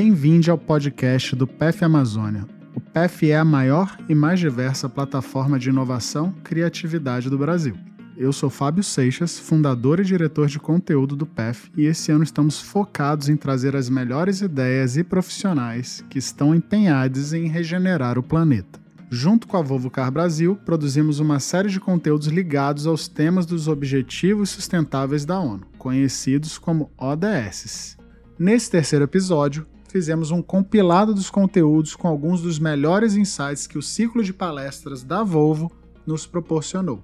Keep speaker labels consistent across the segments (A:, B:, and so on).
A: Bem-vindo ao podcast do PEF Amazônia. O PEF é a maior e mais diversa plataforma de inovação e criatividade do Brasil. Eu sou Fábio Seixas, fundador e diretor de conteúdo do PEF, e esse ano estamos focados em trazer as melhores ideias e profissionais que estão empenhados em regenerar o planeta. Junto com a Volvo Car Brasil, produzimos uma série de conteúdos ligados aos temas dos Objetivos Sustentáveis da ONU, conhecidos como ODS. Nesse terceiro episódio, fizemos um compilado dos conteúdos com alguns dos melhores insights que o ciclo de palestras da Volvo nos proporcionou.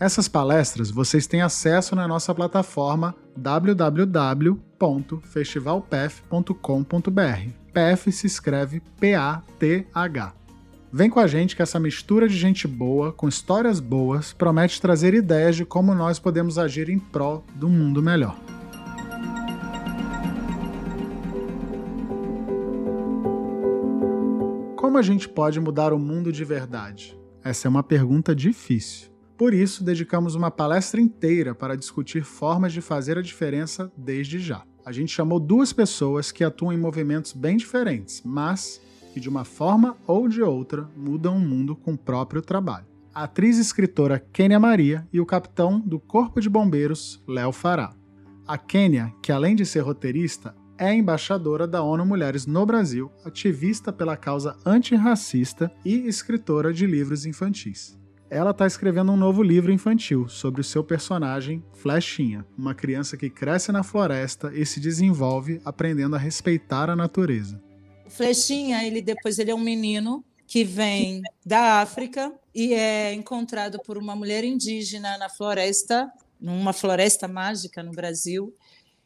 A: Essas palestras vocês têm acesso na nossa plataforma www.festivalpef.com.br. PF se escreve P-A-T-H. Vem com a gente que essa mistura de gente boa com histórias boas promete trazer ideias de como nós podemos agir em prol do mundo melhor. Como a gente pode mudar o mundo de verdade? Essa é uma pergunta difícil. Por isso, dedicamos uma palestra inteira para discutir formas de fazer a diferença desde já. A gente chamou duas pessoas que atuam em movimentos bem diferentes, mas que de uma forma ou de outra mudam o mundo com o próprio trabalho. A atriz e escritora Kênia Maria e o capitão do Corpo de Bombeiros, Léo Fará. A Kênia, que além de ser roteirista, é embaixadora da ONU Mulheres no Brasil, ativista pela causa antirracista e escritora de livros infantis. Ela está escrevendo um novo livro infantil sobre o seu personagem, Flechinha, uma criança que cresce na floresta e se desenvolve aprendendo a respeitar a natureza.
B: Flechinha, ele depois ele é um menino que vem da África e é encontrado por uma mulher indígena na floresta, numa floresta mágica no Brasil.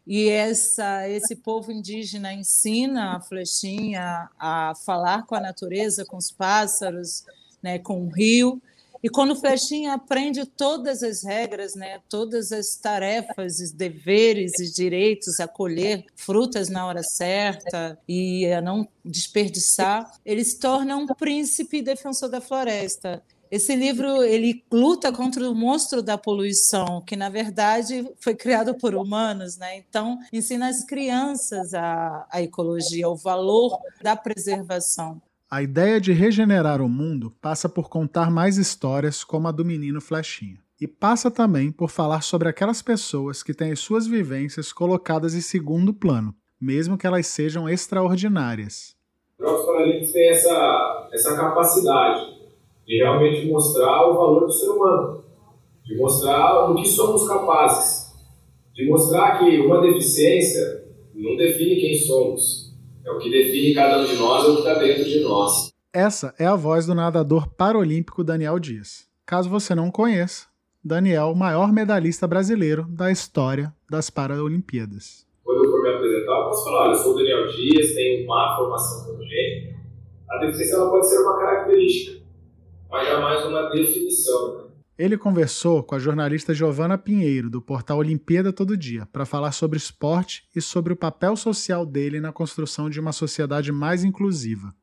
B: E essa, esse povo indígena ensina a Flechinha a falar com a natureza, com os pássaros, né, com o rio. E quando o Flechinha aprende todas as regras, né, todas as tarefas, os deveres e direitos a colher frutas na hora certa e a não desperdiçar, ele se torna um príncipe defensor da floresta. Esse livro ele luta contra o monstro da poluição, que na verdade foi criado por humanos, né? Então ensina as crianças a, a ecologia, o valor da preservação.
A: A ideia de regenerar o mundo passa por contar mais histórias como a do menino Flechinha. E passa também por falar sobre aquelas pessoas que têm as suas vivências colocadas em segundo plano, mesmo que elas sejam extraordinárias.
C: Jogos Paralímpicos têm essa, essa capacidade de realmente mostrar o valor do ser humano, de mostrar o que somos capazes, de mostrar que uma deficiência não define quem somos, é o que define cada um de nós, é o que está dentro de nós.
A: Essa é a voz do nadador paralímpico Daniel Dias. Caso você não conheça, Daniel, o maior medalhista brasileiro da história das Paralimpíadas.
C: Quando eu for me apresentar, eu posso falar: eu sou o Daniel Dias, tenho má formação congênita. A deficiência ela pode ser uma característica, mas jamais uma definição. Né?
A: Ele conversou com a jornalista Giovana Pinheiro, do portal Olimpíada Todo Dia, para falar sobre esporte e sobre o papel social dele na construção de uma sociedade mais inclusiva.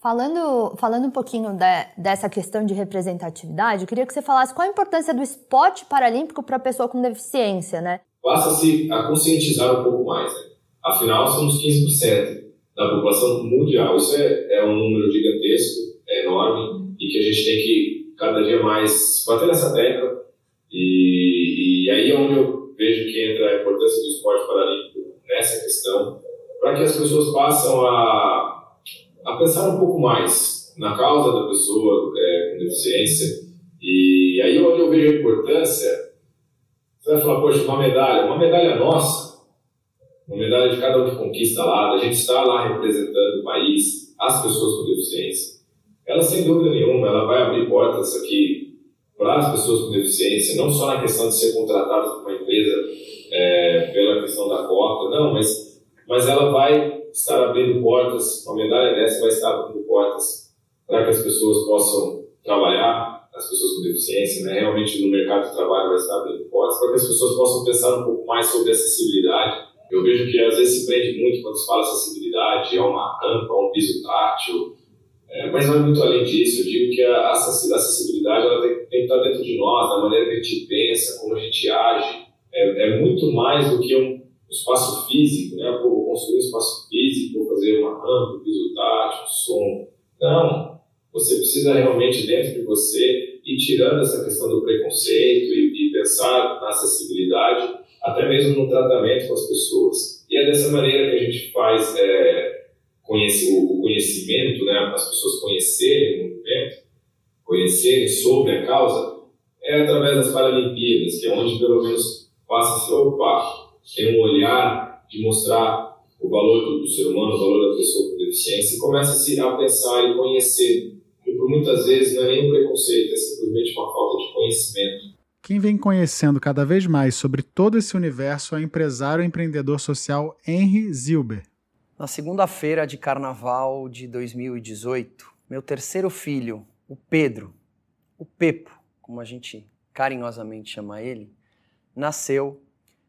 D: Falando, falando um pouquinho de, dessa questão de representatividade, eu queria que você falasse qual a importância do esporte paralímpico para a pessoa com deficiência, né?
C: Passa-se a conscientizar um pouco mais. Né? Afinal, somos 15% da população mundial. Isso é, é um número gigantesco, é enorme, e que a gente tem que cada dia mais bater nessa tecla. E, e aí é onde eu vejo que entra a importância do esporte paralímpico nessa questão, para que as pessoas passem a, a pensar um pouco mais na causa da pessoa é, com deficiência. E aí onde eu vejo a importância, você vai falar, poxa, uma medalha, uma medalha nossa, uma medalha de cada um que conquista lá, a gente está lá representando o país, as pessoas com deficiência ela sem dúvida nenhuma ela vai abrir portas aqui para as pessoas com deficiência, não só na questão de ser contratadas por uma empresa é, pela questão da cota, não, mas, mas ela vai estar abrindo portas, uma medalha dessa vai estar abrindo portas para que as pessoas possam trabalhar, as pessoas com deficiência, né? realmente no mercado de trabalho vai estar abrindo portas, para que as pessoas possam pensar um pouco mais sobre acessibilidade. Eu vejo que às vezes se prende muito quando se fala acessibilidade a uma rampa, a um piso tátil, é, mas vai muito além disso. Eu digo que a acessibilidade ela tem, que estar dentro de nós, da maneira que a gente pensa, como a gente age. É, é muito mais do que um espaço físico, né? Pô, construir um espaço físico, fazer uma rampa, piso tátil, som. Não. Você precisa realmente, dentro de você, ir tirando essa questão do preconceito e, e pensar na acessibilidade, até mesmo no tratamento com as pessoas. E é dessa maneira que a gente faz é, conhece, o conhecimento, né, as pessoas conhecerem o movimento, conhecerem sobre a causa, é através das Paralimpíadas, que é onde pelo menos passa a se opa, tem um olhar de mostrar o valor do, ser humano, o valor da pessoa com deficiência, e começa-se a pensar e conhecer. E por muitas vezes não é nem um preconceito, é simplesmente uma falta de conhecimento.
A: Quem vem conhecendo cada vez mais sobre todo esse universo é o empresário e empreendedor social Henry Zilber.
E: Na segunda-feira de carnaval de 2018, meu terceiro filho, o Pedro, o Pepo, como a gente carinhosamente chama ele, nasceu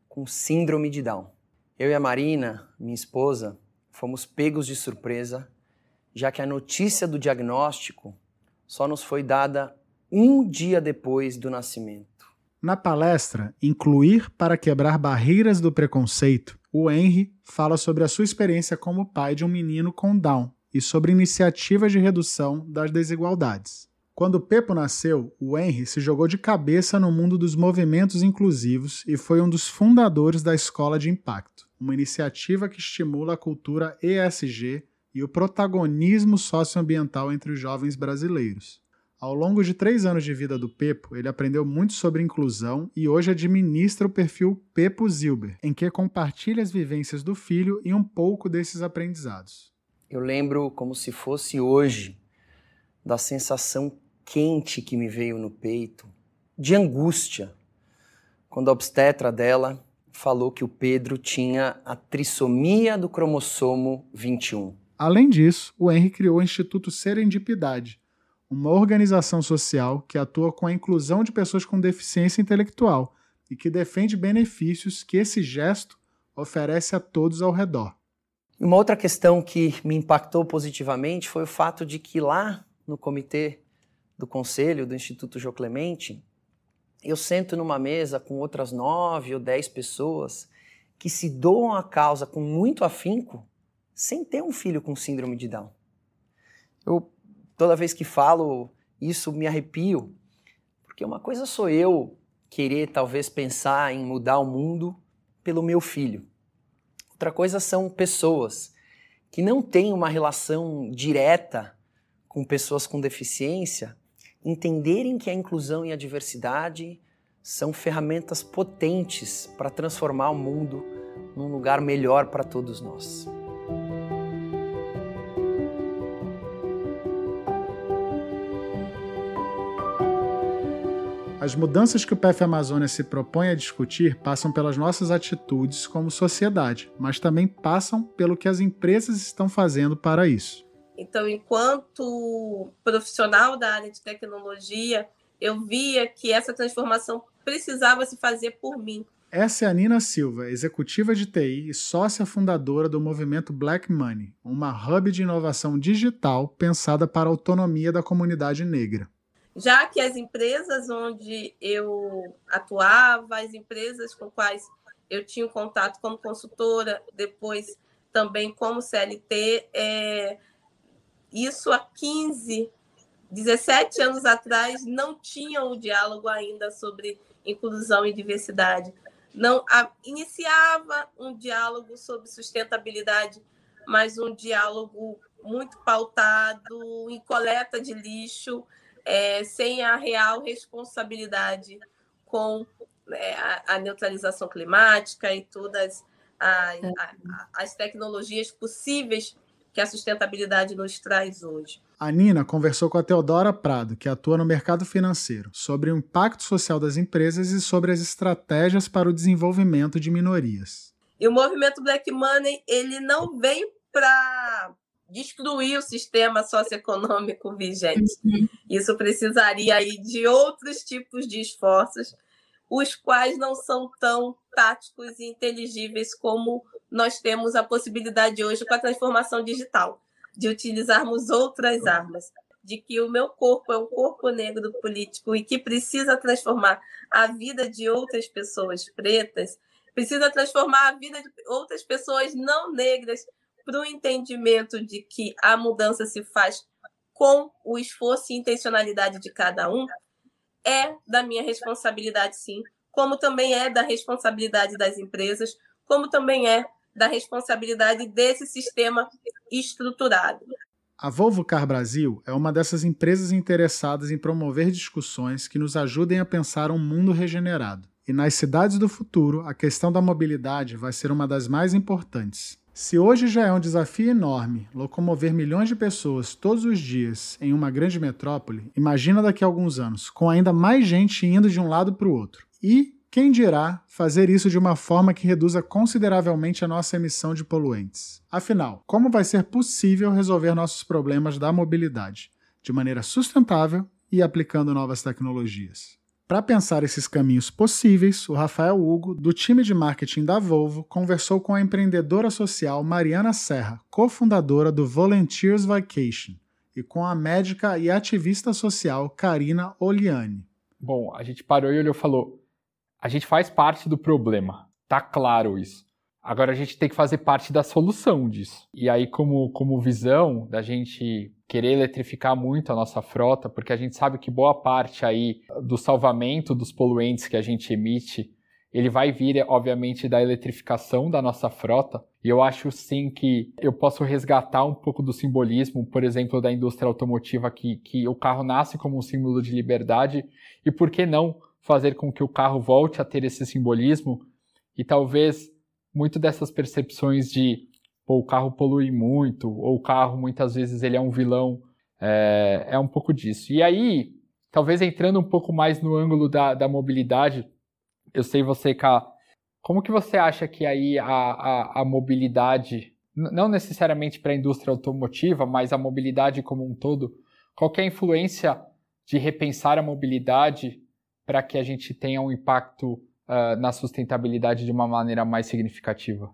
E: com síndrome de Down. Eu e a Marina, minha esposa, fomos pegos de surpresa, já que a notícia do diagnóstico só nos foi dada um dia depois do nascimento.
A: Na palestra Incluir para quebrar barreiras do preconceito, o Henry fala sobre a sua experiência como pai de um menino com Down e sobre iniciativas de redução das desigualdades. Quando Pepo nasceu, o Henry se jogou de cabeça no mundo dos movimentos inclusivos e foi um dos fundadores da Escola de Impacto, uma iniciativa que estimula a cultura ESG e o protagonismo socioambiental entre os jovens brasileiros. Ao longo de três anos de vida do Pepo, ele aprendeu muito sobre inclusão e hoje administra o perfil Pepo Zilber, em que compartilha as vivências do filho e um pouco desses aprendizados.
E: Eu lembro como se fosse hoje da sensação quente que me veio no peito, de angústia, quando a obstetra dela falou que o Pedro tinha a trissomia do cromossomo 21.
A: Além disso, o Henry criou o Instituto Serendipidade, uma organização social que atua com a inclusão de pessoas com deficiência intelectual e que defende benefícios que esse gesto oferece a todos ao redor.
E: Uma outra questão que me impactou positivamente foi o fato de que lá no comitê do conselho do Instituto Jô Clemente, eu sento numa mesa com outras nove ou dez pessoas que se doam à causa com muito afinco sem ter um filho com síndrome de Down. Eu, toda vez que falo isso, me arrepio, porque uma coisa sou eu querer talvez pensar em mudar o mundo pelo meu filho. Outra coisa são pessoas que não têm uma relação direta com pessoas com deficiência entenderem que a inclusão e a diversidade são ferramentas potentes para transformar o mundo num lugar melhor para todos nós.
A: As mudanças que o PF Amazônia se propõe a discutir passam pelas nossas atitudes como sociedade, mas também passam pelo que as empresas estão fazendo para isso.
F: Então, enquanto profissional da área de tecnologia, eu via que essa transformação precisava se fazer por mim.
A: Essa é a Nina Silva, executiva de TI e sócia fundadora do movimento Black Money, uma hub de inovação digital pensada para a autonomia da comunidade negra.
F: Já que as empresas onde eu atuava, as empresas com quais eu tinha contato como consultora, depois também como CLT, é, isso há 15, 17 anos atrás não tinha o diálogo ainda sobre inclusão e diversidade. Não a, iniciava um diálogo sobre sustentabilidade, mas um diálogo muito pautado em coleta de lixo, é, sem a real responsabilidade com é, a, a, neutralização climática e todas as, as tecnologias possíveis que a sustentabilidade nos traz hoje.
A: A Nina conversou com a Teodora Prado, que atua no mercado financeiro, sobre o impacto social das empresas e sobre as estratégias para o desenvolvimento de minorias.
F: E o movimento Black Money, ele não vem para destruir o sistema socioeconômico vigente. Uhum. Isso precisaria aí de outros tipos de esforços, os quais não são tão táticos e inteligíveis como nós temos a possibilidade hoje com a transformação digital, de utilizarmos outras armas, de que o meu corpo é um corpo negro político e que precisa transformar a vida de outras pessoas pretas, precisa transformar a vida de outras pessoas não negras para o entendimento de que a mudança se faz com o esforço e intencionalidade de cada um, é da minha responsabilidade, sim, como também é da responsabilidade das empresas, como também é da responsabilidade desse sistema estruturado.
A: A Volvo Car Brasil é uma dessas empresas interessadas em promover discussões que nos ajudem a pensar um mundo regenerado. E nas cidades do futuro, a questão da mobilidade vai ser uma das mais importantes. Se hoje já é um desafio enorme locomover milhões de pessoas todos os dias em uma grande metrópole, imagina daqui a alguns anos, com ainda mais gente indo de um lado para o outro. E quem dirá fazer isso de uma forma que reduza consideravelmente a nossa emissão de poluentes? Afinal, como vai ser possível resolver nossos problemas da mobilidade de maneira sustentável e aplicando novas tecnologias? Para pensar esses caminhos possíveis, o Rafael Hugo, do time de marketing da Volvo, conversou com a empreendedora social Mariana Serra, cofundadora do Volunteers Vacation, e com a médica e ativista social Karina Oliani.
G: Bom, a gente parou e olhou e falou: a gente faz parte do problema, tá claro isso. Agora a gente tem que fazer parte da solução disso. E aí, como, como visão da gente querer eletrificar muito a nossa frota, porque a gente sabe que boa parte aí do salvamento dos poluentes que a gente emite, ele vai vir, obviamente, da eletrificação da nossa frota. E eu acho sim que eu posso resgatar um pouco do simbolismo, por exemplo, da indústria automotiva, que, que o carro nasce como um símbolo de liberdade, e por que não fazer com que o carro volte a ter esse simbolismo e talvez muito dessas percepções de pô, o carro polui muito ou o carro muitas vezes ele é um vilão é, é um pouco disso. E aí, talvez entrando um pouco mais no ângulo da, da mobilidade, eu sei você, Cá, como que você acha que aí a, a, a mobilidade, não necessariamente para a indústria automotiva, mas a mobilidade como um todo, qual é a influência de repensar a mobilidade para que a gente tenha um impacto uh, na sustentabilidade de uma maneira mais significativa?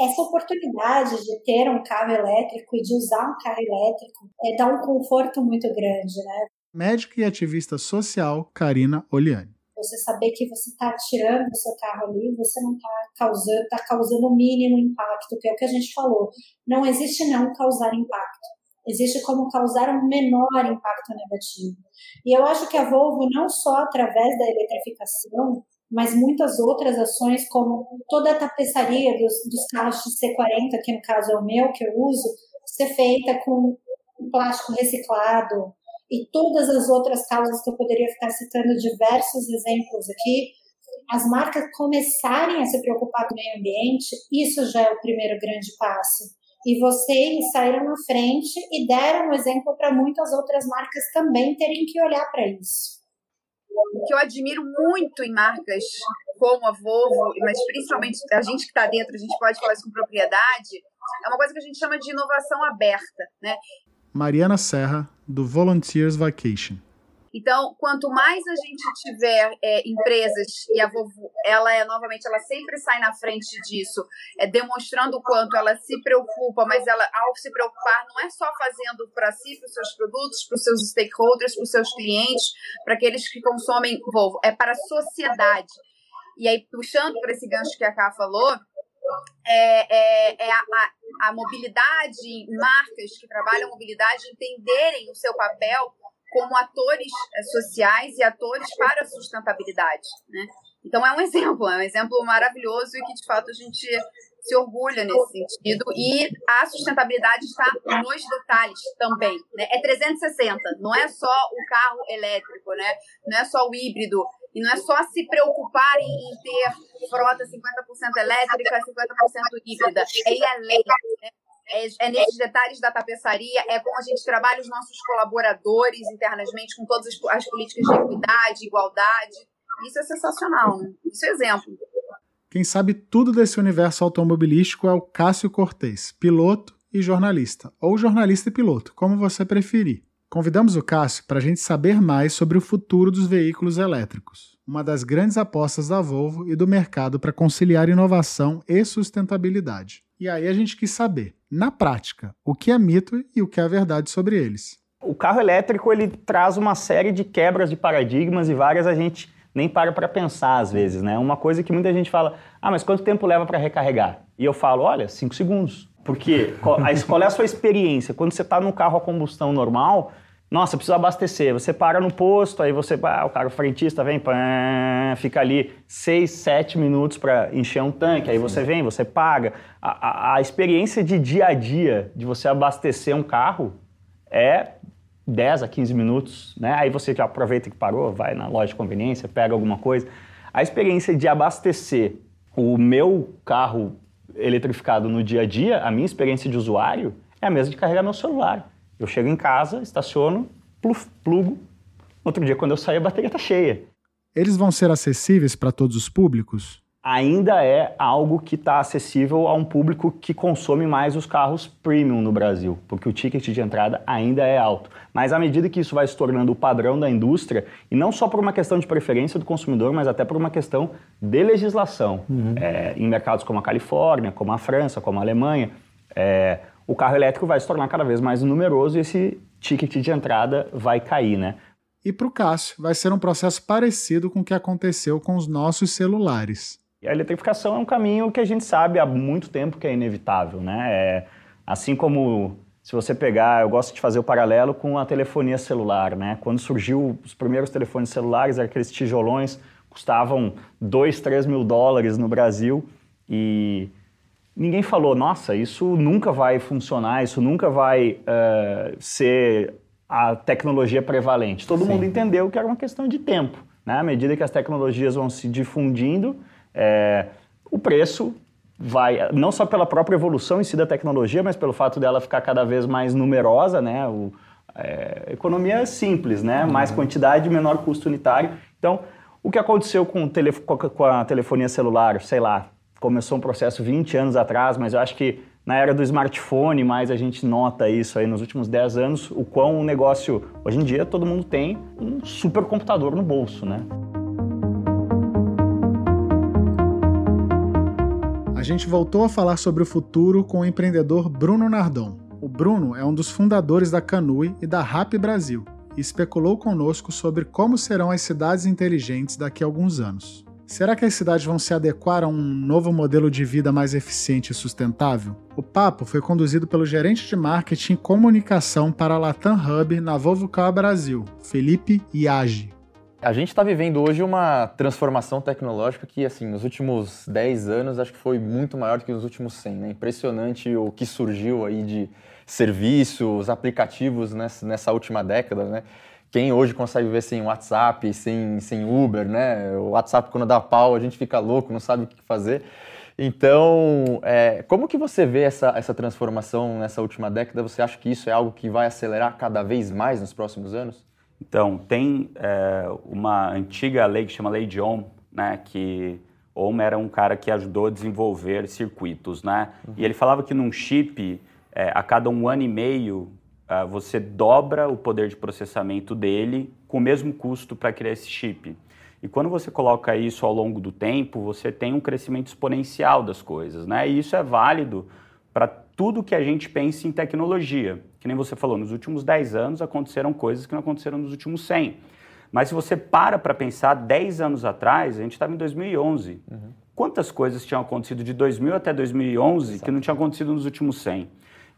H: Essa oportunidade de ter um carro elétrico e de usar um carro elétrico é, dá um conforto muito grande, né?
A: Médica e ativista social Karina Oliani.
H: Você saber que você está tirando o seu carro ali, você não está causando, está causando o mínimo impacto, que é o que a gente falou. Não existe não causar impacto existe como causar um menor impacto negativo. E eu acho que a Volvo, não só através da eletrificação, mas muitas outras ações, como toda a tapeçaria dos, dos de C40, que no caso é o meu, que eu uso, ser feita com plástico reciclado, e todas as outras causas que eu poderia ficar citando diversos exemplos aqui, as marcas começarem a se preocupar com o meio ambiente, isso já é o primeiro grande passo. E vocês saíram na frente e deram um exemplo para muitas outras marcas também terem que olhar para isso.
I: Que eu admiro muito em marcas como a Volvo, mas principalmente a gente que está dentro, a gente pode falar isso com propriedade, é uma coisa que a gente chama de inovação aberta. Né?
A: Mariana Serra, do Volunteers Vacation.
I: Então, quanto mais a gente tiver é, empresas, e a Volvo, ela é, novamente, ela sempre sai na frente disso, é, demonstrando o quanto ela se preocupa, mas ela, ao se preocupar, não é só fazendo para si, para os seus produtos, para os seus stakeholders, para os seus clientes, para aqueles que consomem Volvo, é para a sociedade. E aí, puxando para esse gancho que a Ká falou, é, é, é a, a, a, mobilidade, marcas que trabalham mobilidade entenderem o seu papel como atores eh, sociais e atores para a sustentabilidade. Né? Então é um exemplo, é um exemplo maravilhoso e que de fato a gente se orgulha nesse sentido. E a sustentabilidade está nos detalhes também. Né? É 360, não é só o carro elétrico, né? não é só o híbrido. E não é só se preocupar em, ter frota 50% elétrica, 50% híbrida. É ir além. Né? É, é nesses detalhes da tapeçaria, é como a gente trabalha os nossos colaboradores internamente com todas as, as políticas de equidade, igualdade. Isso é sensacional, né? Isso é exemplo.
A: Quem sabe tudo desse universo automobilístico é o Cássio Cortez, piloto e jornalista, ou jornalista e piloto, como você preferir. Convidamos o Cássio para a gente saber mais sobre o futuro dos veículos elétricos, uma das grandes apostas da Volvo e do mercado para conciliar inovação e sustentabilidade. E aí a gente quis saber, na prática, o que é mito e o que é verdade sobre eles.
J: O carro elétrico ele traz uma série de quebras de paradigmas e várias a gente nem para para pensar às vezes, né? Uma coisa que muita gente fala: "Ah, mas quanto tempo leva para recarregar?" E eu falo: "Olha, 5 segundos". Porque qual, qual é a sua experiência? Quando você está num carro a combustão normal, nossa, precisa abastecer. Você para no posto, aí você, ah, o cara frentista vem, pã, fica ali seis, sete minutos para encher um tanque. Aí você vem, você paga. A, a, a, experiência de dia a dia de você abastecer um carro é 10 a 15 minutos, né? Aí você já aproveita que parou, vai na loja de conveniência, pega alguma coisa. A experiência de abastecer o meu carro eletrificado no dia a dia, a minha experiência de usuário é a mesma de carregar meu celular. Eu chego em casa, estaciono, pluf, plugo. Outro dia, quando eu saio, a bateria está cheia.
A: Eles vão ser acessíveis para todos os públicos?
J: Ainda é algo que está acessível a um público que consome mais os carros premium no Brasil, porque o ticket de entrada ainda é alto. Mas à medida que isso vai se tornando o padrão da indústria, e não só por uma questão de preferência do consumidor, mas até por uma questão de legislação, uhum. é, em mercados como a Califórnia, como a França, como a Alemanha, é, o carro elétrico vai se tornar cada vez mais numeroso e esse ticket de entrada vai cair, né?
A: E para o Cássio, vai ser um processo parecido com o que aconteceu com os nossos celulares.
J: E a eletrificação é um caminho que a gente sabe há muito tempo que é inevitável, né? É, assim como se você pegar, eu gosto de fazer o paralelo com a telefonia celular, né? Quando surgiu os primeiros telefones celulares, aqueles tijolões custavam 2, 3 mil dólares no Brasil e ninguém falou, nossa, isso nunca vai funcionar, isso nunca vai uh, ser a tecnologia prevalente. Todo Sim. mundo entendeu que era uma questão de tempo. Né? À medida que as tecnologias vão se difundindo, é, o preço vai, não só pela própria evolução em si da tecnologia, mas pelo fato dela ficar cada vez mais numerosa, né? O, é, economia é simples, né? Uhum. Mais quantidade, menor custo unitário. Então, o que aconteceu com, com a telefonia celular, sei lá, começou um processo 20 anos atrás, mas eu acho que na era do smartphone, mais a gente nota isso aí nos últimos 10 anos, o quão o negócio, hoje em dia todo mundo tem um supercomputador no bolso, né?
A: A gente voltou a falar sobre o futuro com o empreendedor Bruno Nardon. O Bruno é um dos fundadores da Canui e da Rap Brasil e especulou conosco sobre como serão as cidades inteligentes daqui a alguns anos. Será que as cidades vão se adequar a um novo modelo de vida mais eficiente e sustentável? O papo foi conduzido pelo gerente de marketing e comunicação para a Latam Hub na Volvo Car Brasil, Felipe Iage.
K: A gente está vivendo hoje uma transformação tecnológica que, assim, nos últimos 10 anos, acho que foi muito maior do que nos últimos 100. Né? Impressionante o que surgiu aí de serviços, aplicativos nessa, nessa última década, né? Quem hoje consegue viver sem WhatsApp, sem, sem Uber, né? O WhatsApp, quando dá pau, a gente fica louco, não sabe o que fazer. Então, é, como que você vê essa, essa transformação nessa última década? Você acha que isso é algo que vai acelerar cada vez mais nos próximos anos?
L: Então, tem é, uma antiga lei que chama Lei de Ohm, né, que Ohm era um cara que ajudou a desenvolver circuitos, né? Uhum. E ele falava que num chip, é, a cada um ano e meio, uh, você dobra o poder de processamento dele com o mesmo custo para criar esse chip. E quando você coloca isso ao longo do tempo, você tem um crescimento exponencial das coisas, né? E isso é válido para tudo que a gente pensa em tecnologia. Que nem você falou, nos últimos 10 anos aconteceram coisas que não aconteceram nos últimos 100. Mas se você para para pensar, 10 anos atrás, a gente estava em 2011. Uhum. Quantas coisas tinham acontecido de 2000 até 2011 Exato. que não tinham acontecido nos últimos 100?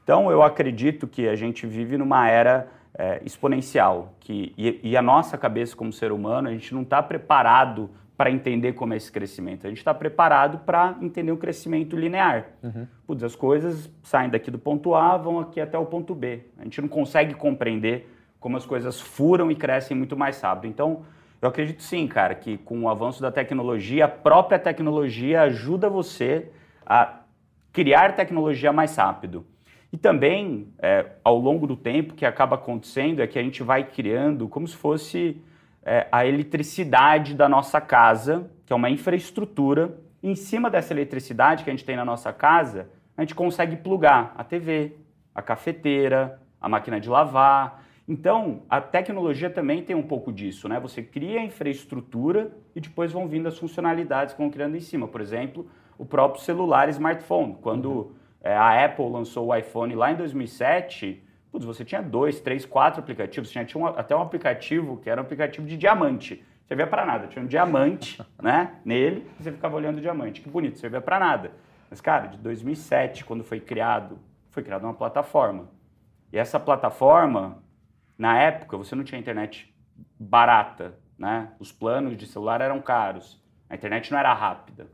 L: Então, eu acredito que a gente vive numa era é, exponencial, que, e, e, a nossa cabeça como ser humano, a gente não está preparado para entender como é esse crescimento. A gente está preparado para entender o crescimento linear. Uhum. Putz, as coisas saem daqui do ponto A, vão aqui até o ponto B. A gente não consegue compreender como as coisas furam e crescem muito mais rápido. Então, eu acredito sim, cara, que com o avanço da tecnologia, a própria tecnologia ajuda você a criar tecnologia mais rápido. E também, é, ao longo do tempo, o que acaba acontecendo é que a gente vai criando como se fosse é, a eletricidade da nossa casa, que é uma infraestrutura. E em cima dessa eletricidade que a gente tem na nossa casa, a gente consegue plugar a TV, a cafeteira, a máquina de lavar. Então, a tecnologia também tem um pouco disso, né? Você cria a infraestrutura e depois vão vindo as funcionalidades que vão criando em cima. Por exemplo, o próprio celular smartphone. Quando uhum a Apple lançou o iPhone lá em 2007, putz, você tinha dois, três, quatro aplicativos. Tinha, tinha um, até um aplicativo que era um aplicativo de diamante. Você via para nada, tinha um diamante né, nele e você ficava olhando o diamante. Que bonito, você via para nada. Mas, cara, de 2007, quando foi criado, foi criada uma plataforma. E essa plataforma, na época, você não tinha internet barata, né? Os planos de celular eram caros. A internet não era rápida.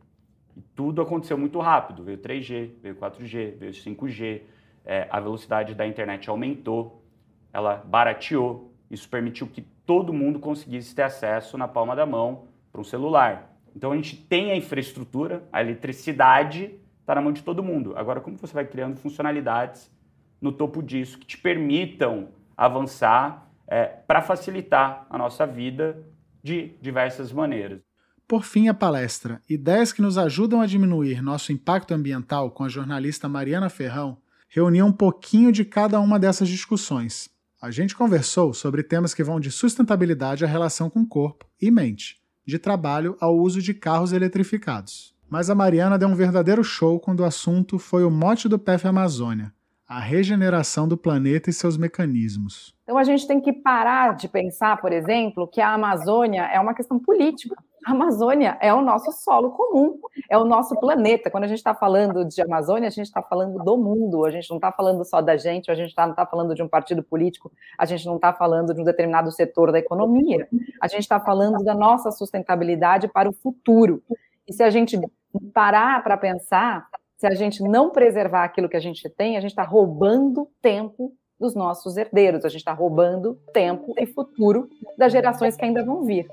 L: Tudo aconteceu muito rápido. Veio 3G, veio 4G, veio 5G. É, a velocidade da internet aumentou, ela barateou. Isso permitiu que todo mundo conseguisse ter acesso na palma da mão para um celular. Então a gente tem a infraestrutura, a eletricidade está na mão de todo mundo. Agora, como você vai criando funcionalidades no topo disso que te permitam avançar é, para facilitar a nossa vida de diversas maneiras?
A: Por fim, a palestra Ideias que nos ajudam a diminuir nosso impacto ambiental com a jornalista Mariana Ferrão reuniu um pouquinho de cada uma dessas discussões. A gente conversou sobre temas que vão de sustentabilidade à relação com corpo e mente, de trabalho ao uso de carros eletrificados. Mas a Mariana deu um verdadeiro show quando o assunto foi o mote do PF Amazônia, a regeneração do planeta e seus mecanismos.
M: Então a gente tem que parar de pensar, por exemplo, que a Amazônia é uma questão política. A Amazônia é o nosso solo comum, é o nosso planeta. Quando a gente está falando de Amazônia, a gente está falando do mundo, a gente não está falando só da gente, a gente tá, não está falando de um partido político, a gente não está falando de um determinado setor da economia, a gente está falando da nossa sustentabilidade para o futuro. E se a gente parar para pensar, se a gente não preservar aquilo que a gente tem, a gente está roubando tempo dos nossos herdeiros, a gente está roubando tempo e futuro das gerações que ainda vão vir.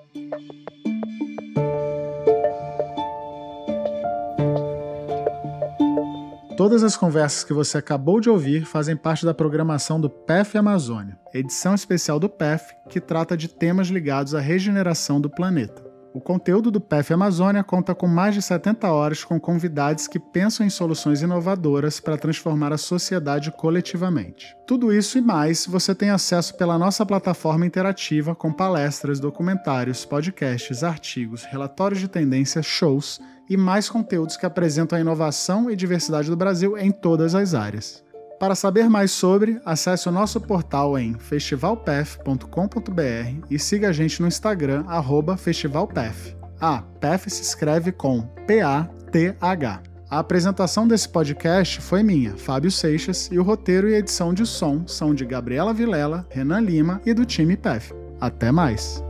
A: Todas as conversas que você acabou de ouvir fazem parte da programação do PEF Amazônia, edição especial do PEF que trata de temas ligados à regeneração do planeta. O conteúdo do PEF Amazônia conta com mais de 70 horas com convidados que pensam em soluções inovadoras para transformar a sociedade coletivamente. Tudo isso e mais você tem acesso pela nossa plataforma interativa com palestras, documentários, podcasts, artigos, relatórios de tendência, shows e mais conteúdos que apresentam a inovação e diversidade do Brasil em todas as áreas. Para saber mais sobre, acesse o nosso portal em festivalpef.com.br e siga a gente no Instagram, festivalpef. Ah, PEF se escreve com P-A-T-H. A apresentação desse podcast foi minha, Fábio Seixas, e o roteiro e edição de som são de Gabriela Vilela, Renan Lima e do time PEF. Até mais!